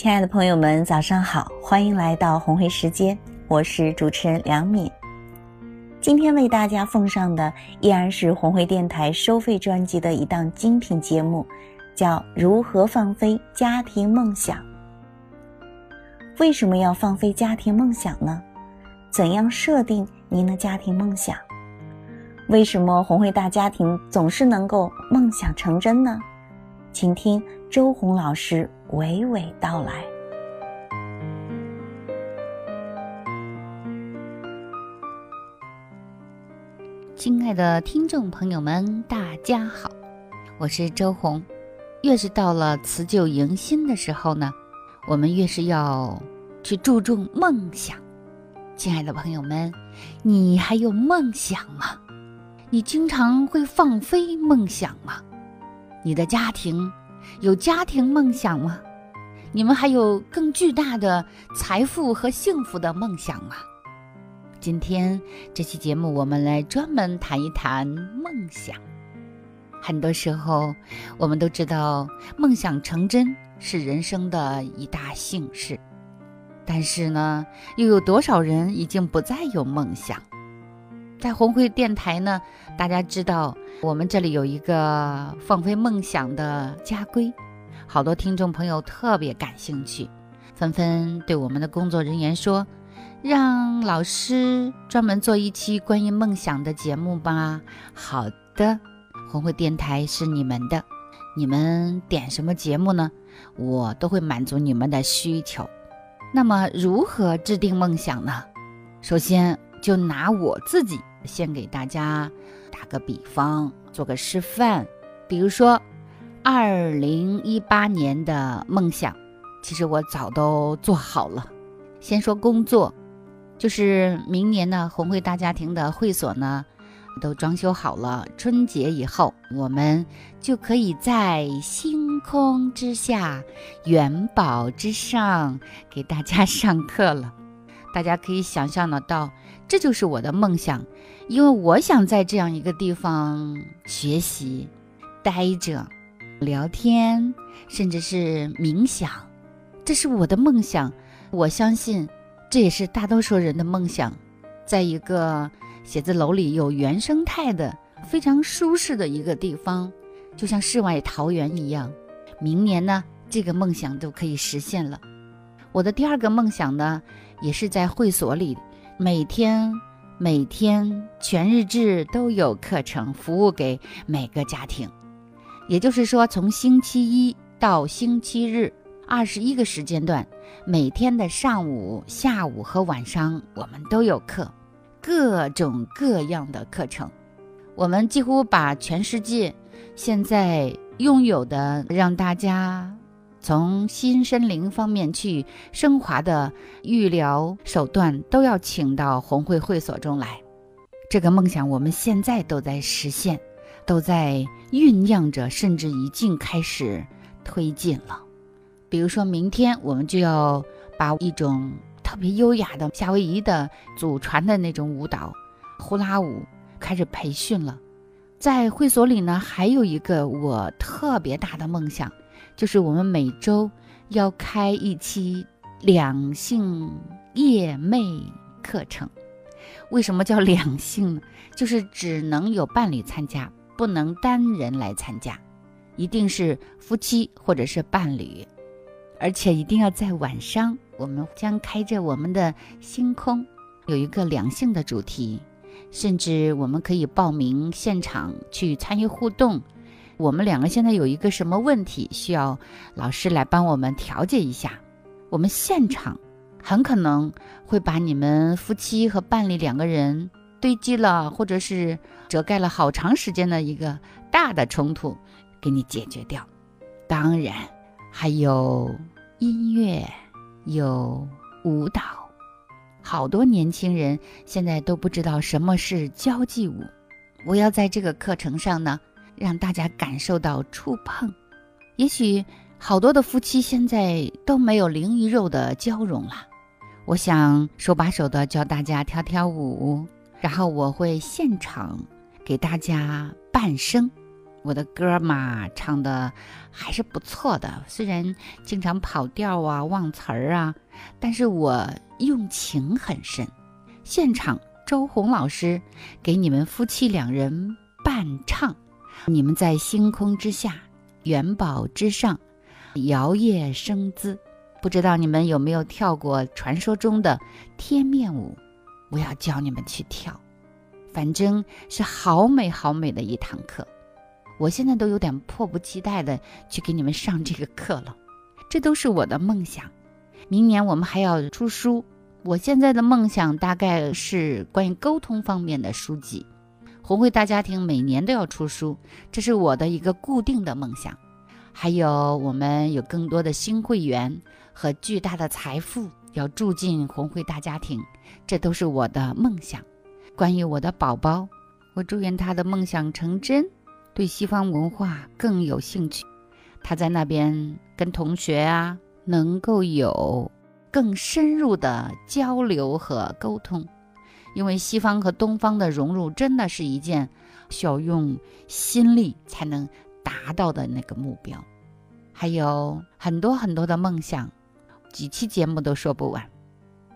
亲爱的朋友们，早上好，欢迎来到红会时间，我是主持人梁敏。今天为大家奉上的依然是红会电台收费专辑的一档精品节目，叫《如何放飞家庭梦想》。为什么要放飞家庭梦想呢？怎样设定您的家庭梦想？为什么红会大家庭总是能够梦想成真呢？请听周红老师娓娓道来。亲爱的听众朋友们，大家好，我是周红。越是到了辞旧迎新的时候呢，我们越是要去注重梦想。亲爱的朋友们，你还有梦想吗？你经常会放飞梦想吗？你的家庭有家庭梦想吗？你们还有更巨大的财富和幸福的梦想吗？今天这期节目，我们来专门谈一谈梦想。很多时候，我们都知道梦想成真是人生的一大幸事，但是呢，又有多少人已经不再有梦想？在红会电台呢，大家知道我们这里有一个放飞梦想的家规，好多听众朋友特别感兴趣，纷纷对我们的工作人员说。让老师专门做一期关于梦想的节目吧。好的，红会电台是你们的，你们点什么节目呢？我都会满足你们的需求。那么如何制定梦想呢？首先就拿我自己先给大家打个比方，做个示范。比如说，二零一八年的梦想，其实我早都做好了。先说工作。就是明年呢，红会大家庭的会所呢，都装修好了。春节以后，我们就可以在星空之下、元宝之上给大家上课了。大家可以想象得到，这就是我的梦想，因为我想在这样一个地方学习、待着、聊天，甚至是冥想，这是我的梦想。我相信。这也是大多数人的梦想，在一个写字楼里有原生态的、非常舒适的一个地方，就像世外桃源一样。明年呢，这个梦想都可以实现了。我的第二个梦想呢，也是在会所里，每天每天全日制都有课程服务给每个家庭，也就是说，从星期一到星期日。二十一个时间段，每天的上午、下午和晚上，我们都有课，各种各样的课程。我们几乎把全世界现在拥有的，让大家从心身灵方面去升华的预疗手段，都要请到红会会所中来。这个梦想，我们现在都在实现，都在酝酿着，甚至已经开始推进了。比如说明天我们就要把一种特别优雅的夏威夷的祖传的那种舞蹈呼啦舞开始培训了。在会所里呢，还有一个我特别大的梦想，就是我们每周要开一期两性夜魅课程。为什么叫两性呢？就是只能有伴侣参加，不能单人来参加，一定是夫妻或者是伴侣。而且一定要在晚上，我们将开着我们的星空，有一个两性的主题，甚至我们可以报名现场去参与互动。我们两个现在有一个什么问题需要老师来帮我们调解一下，我们现场很可能会把你们夫妻和伴侣两个人堆积了或者是遮盖了好长时间的一个大的冲突给你解决掉。当然。还有音乐，有舞蹈，好多年轻人现在都不知道什么是交际舞。我要在这个课程上呢，让大家感受到触碰。也许好多的夫妻现在都没有灵与肉的交融了。我想手把手的教大家跳跳舞，然后我会现场给大家伴声，我的歌嘛，唱的还是不错的，虽然经常跑调啊、忘词儿啊，但是我用情很深。现场周红老师给你们夫妻两人伴唱，你们在星空之下，元宝之上，摇曳生姿。不知道你们有没有跳过传说中的贴面舞？我要教你们去跳，反正是好美好美的一堂课。我现在都有点迫不及待的去给你们上这个课了，这都是我的梦想。明年我们还要出书，我现在的梦想大概是关于沟通方面的书籍。红会大家庭每年都要出书，这是我的一个固定的梦想。还有我们有更多的新会员和巨大的财富要住进红会大家庭，这都是我的梦想。关于我的宝宝，我祝愿他的梦想成真。对西方文化更有兴趣，他在那边跟同学啊能够有更深入的交流和沟通，因为西方和东方的融入真的是一件需要用心力才能达到的那个目标，还有很多很多的梦想，几期节目都说不完。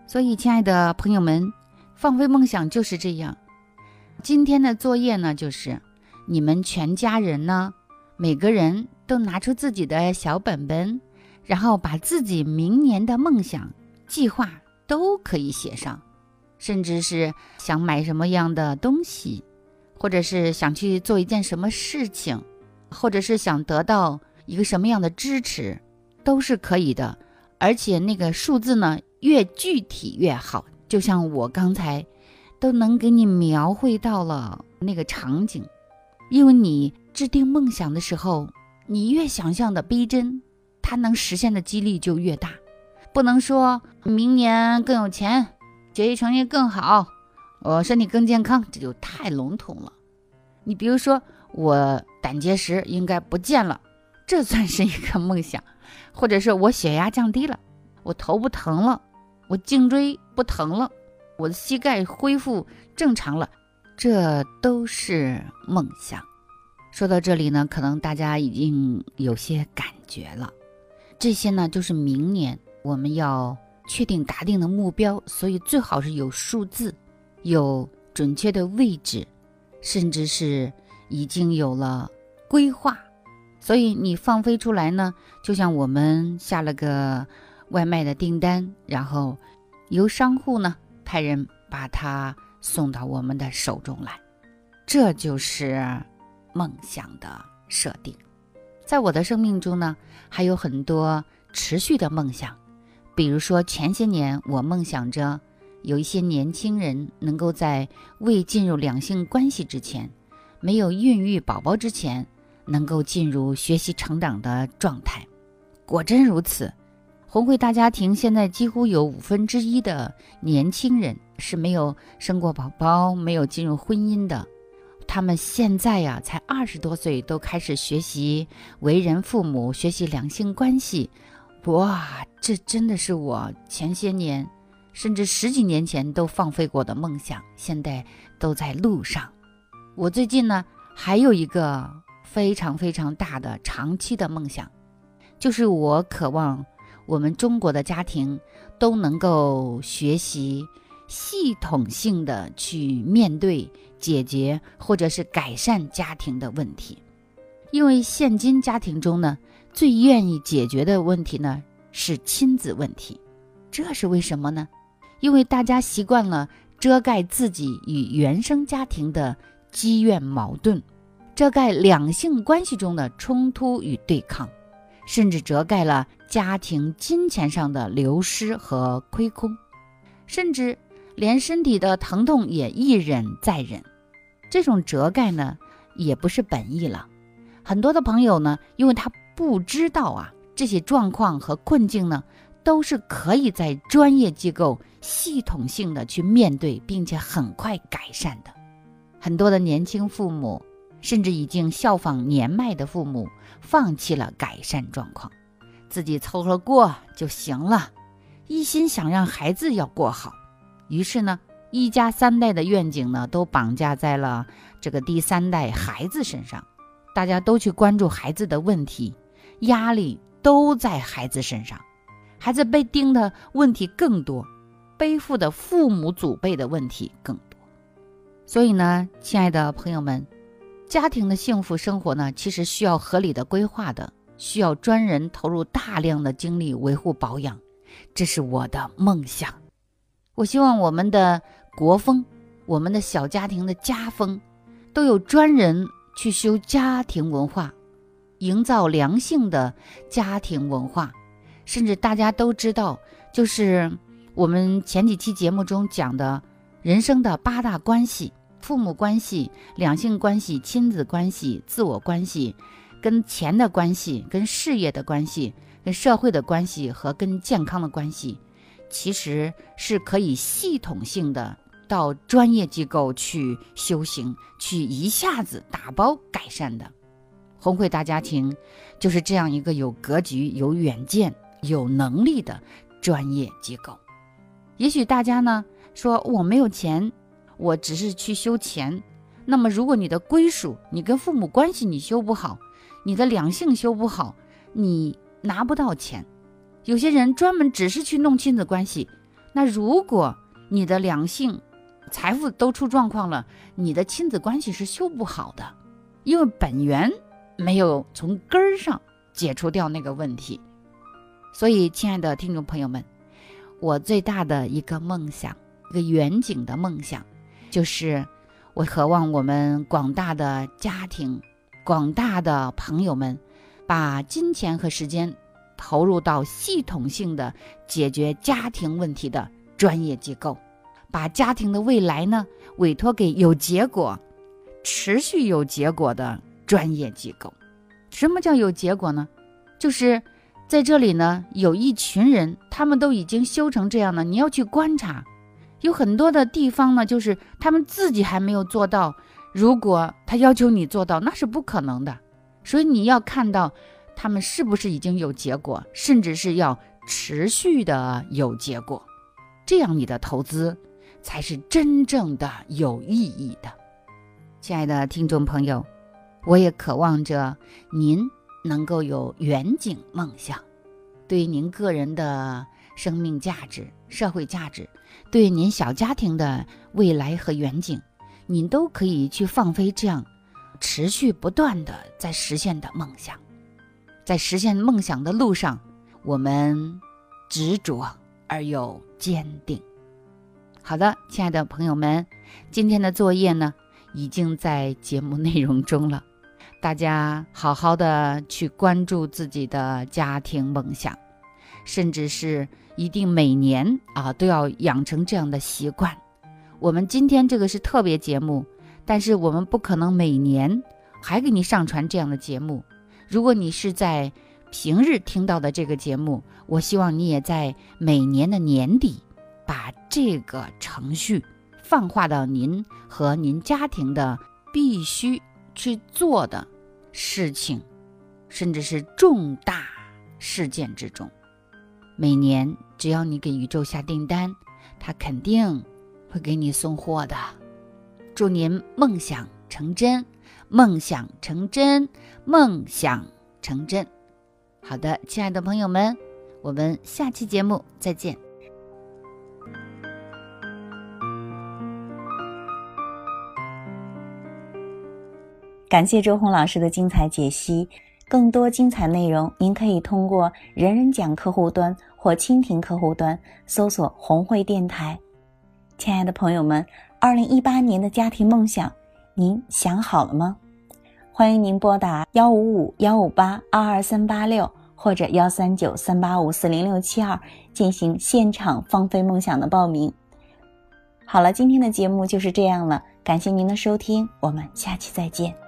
所以，亲爱的朋友们，放飞梦想就是这样。今天的作业呢，就是。你们全家人呢，每个人都拿出自己的小本本，然后把自己明年的梦想、计划都可以写上，甚至是想买什么样的东西，或者是想去做一件什么事情，或者是想得到一个什么样的支持，都是可以的。而且那个数字呢，越具体越好。就像我刚才都能给你描绘到了那个场景。因为你制定梦想的时候，你越想象的逼真，它能实现的几率就越大。不能说明年更有钱，学习成绩更好，我身体更健康，这就太笼统了。你比如说，我胆结石应该不见了，这算是一个梦想；或者是我血压降低了，我头不疼了，我颈椎不疼了，我的膝盖恢复正常了。这都是梦想。说到这里呢，可能大家已经有些感觉了。这些呢，就是明年我们要确定达定的目标，所以最好是有数字，有准确的位置，甚至是已经有了规划。所以你放飞出来呢，就像我们下了个外卖的订单，然后由商户呢派人把它。送到我们的手中来，这就是梦想的设定。在我的生命中呢，还有很多持续的梦想，比如说前些年我梦想着有一些年轻人能够在未进入两性关系之前，没有孕育宝宝之前，能够进入学习成长的状态。果真如此。红会大家庭现在几乎有五分之一的年轻人是没有生过宝宝、没有进入婚姻的。他们现在呀，才二十多岁，都开始学习为人父母、学习两性关系。哇，这真的是我前些年，甚至十几年前都放飞过的梦想，现在都在路上。我最近呢，还有一个非常非常大的长期的梦想，就是我渴望。我们中国的家庭都能够学习系统性的去面对、解决或者是改善家庭的问题，因为现今家庭中呢，最愿意解决的问题呢是亲子问题，这是为什么呢？因为大家习惯了遮盖自己与原生家庭的积怨矛盾，遮盖两性关系中的冲突与对抗。甚至遮盖了家庭金钱上的流失和亏空，甚至连身体的疼痛也一忍再忍。这种遮盖呢，也不是本意了。很多的朋友呢，因为他不知道啊，这些状况和困境呢，都是可以在专业机构系统性的去面对，并且很快改善的。很多的年轻父母。甚至已经效仿年迈的父母，放弃了改善状况，自己凑合过就行了，一心想让孩子要过好，于是呢，一家三代的愿景呢，都绑架在了这个第三代孩子身上，大家都去关注孩子的问题，压力都在孩子身上，孩子被盯的问题更多，背负的父母祖辈的问题更多。所以呢，亲爱的朋友们，家庭的幸福生活呢，其实需要合理的规划的，需要专人投入大量的精力维护保养，这是我的梦想。我希望我们的国风，我们的小家庭的家风，都有专人。去修家庭文化，营造良性的家庭文化，甚至大家都知道，就是我们前几期节目中讲的人生的八大关系：父母关系、两性关系、亲子关系、自我关系、跟钱的关系、跟事业的关系、跟社会的关系和跟健康的关系，其实是可以系统性的。到专业机构去修行，去一下子打包改善的，红会大家庭就是这样一个有格局、有远见、有能力的专业机构。也许大家呢说我没有钱，我只是去修钱。那么如果你的归属、你跟父母关系你修不好，你的两性修不好，你拿不到钱。有些人专门只是去弄亲子关系，那如果你的两性，财富都出状况了，你的亲子关系是修不好的，因为本源没有从根儿上解除掉那个问题。所以，亲爱的听众朋友们，我最大的一个梦想，一个远景的梦想，就是我渴望我们广大的家庭、广大的朋友们，把金钱和时间投入到系统性的解决家庭问题的专业机构。把家庭的未来呢委托给有结果、持续有结果的专业机构。什么叫有结果呢？就是在这里呢，有一群人，他们都已经修成这样了。你要去观察，有很多的地方呢，就是他们自己还没有做到。如果他要求你做到，那是不可能的。所以你要看到他们是不是已经有结果，甚至是要持续的有结果，这样你的投资。才是真正的有意义的，亲爱的听众朋友，我也渴望着您能够有远景梦想，对您个人的生命价值、社会价值，对您小家庭的未来和远景，您都可以去放飞这样持续不断的在实现的梦想，在实现梦想的路上，我们执着而又坚定。好的，亲爱的朋友们，今天的作业呢，已经在节目内容中了。大家好好的去关注自己的家庭梦想，甚至是一定每年啊都要养成这样的习惯。我们今天这个是特别节目，但是我们不可能每年还给你上传这样的节目。如果你是在平日听到的这个节目，我希望你也在每年的年底。把这个程序泛化到您和您家庭的必须去做的事情，甚至是重大事件之中。每年只要你给宇宙下订单，他肯定会给你送货的。祝您梦想成真，梦想成真，梦想成真。好的，亲爱的朋友们，我们下期节目再见。感谢周红老师的精彩解析。更多精彩内容，您可以通过“人人讲”客户端或蜻蜓客户端搜索“红会电台”。亲爱的朋友们，二零一八年的家庭梦想，您想好了吗？欢迎您拨打幺五五幺五八二二三八六或者幺三九三八五四零六七二进行现场放飞梦想的报名。好了，今天的节目就是这样了，感谢您的收听，我们下期再见。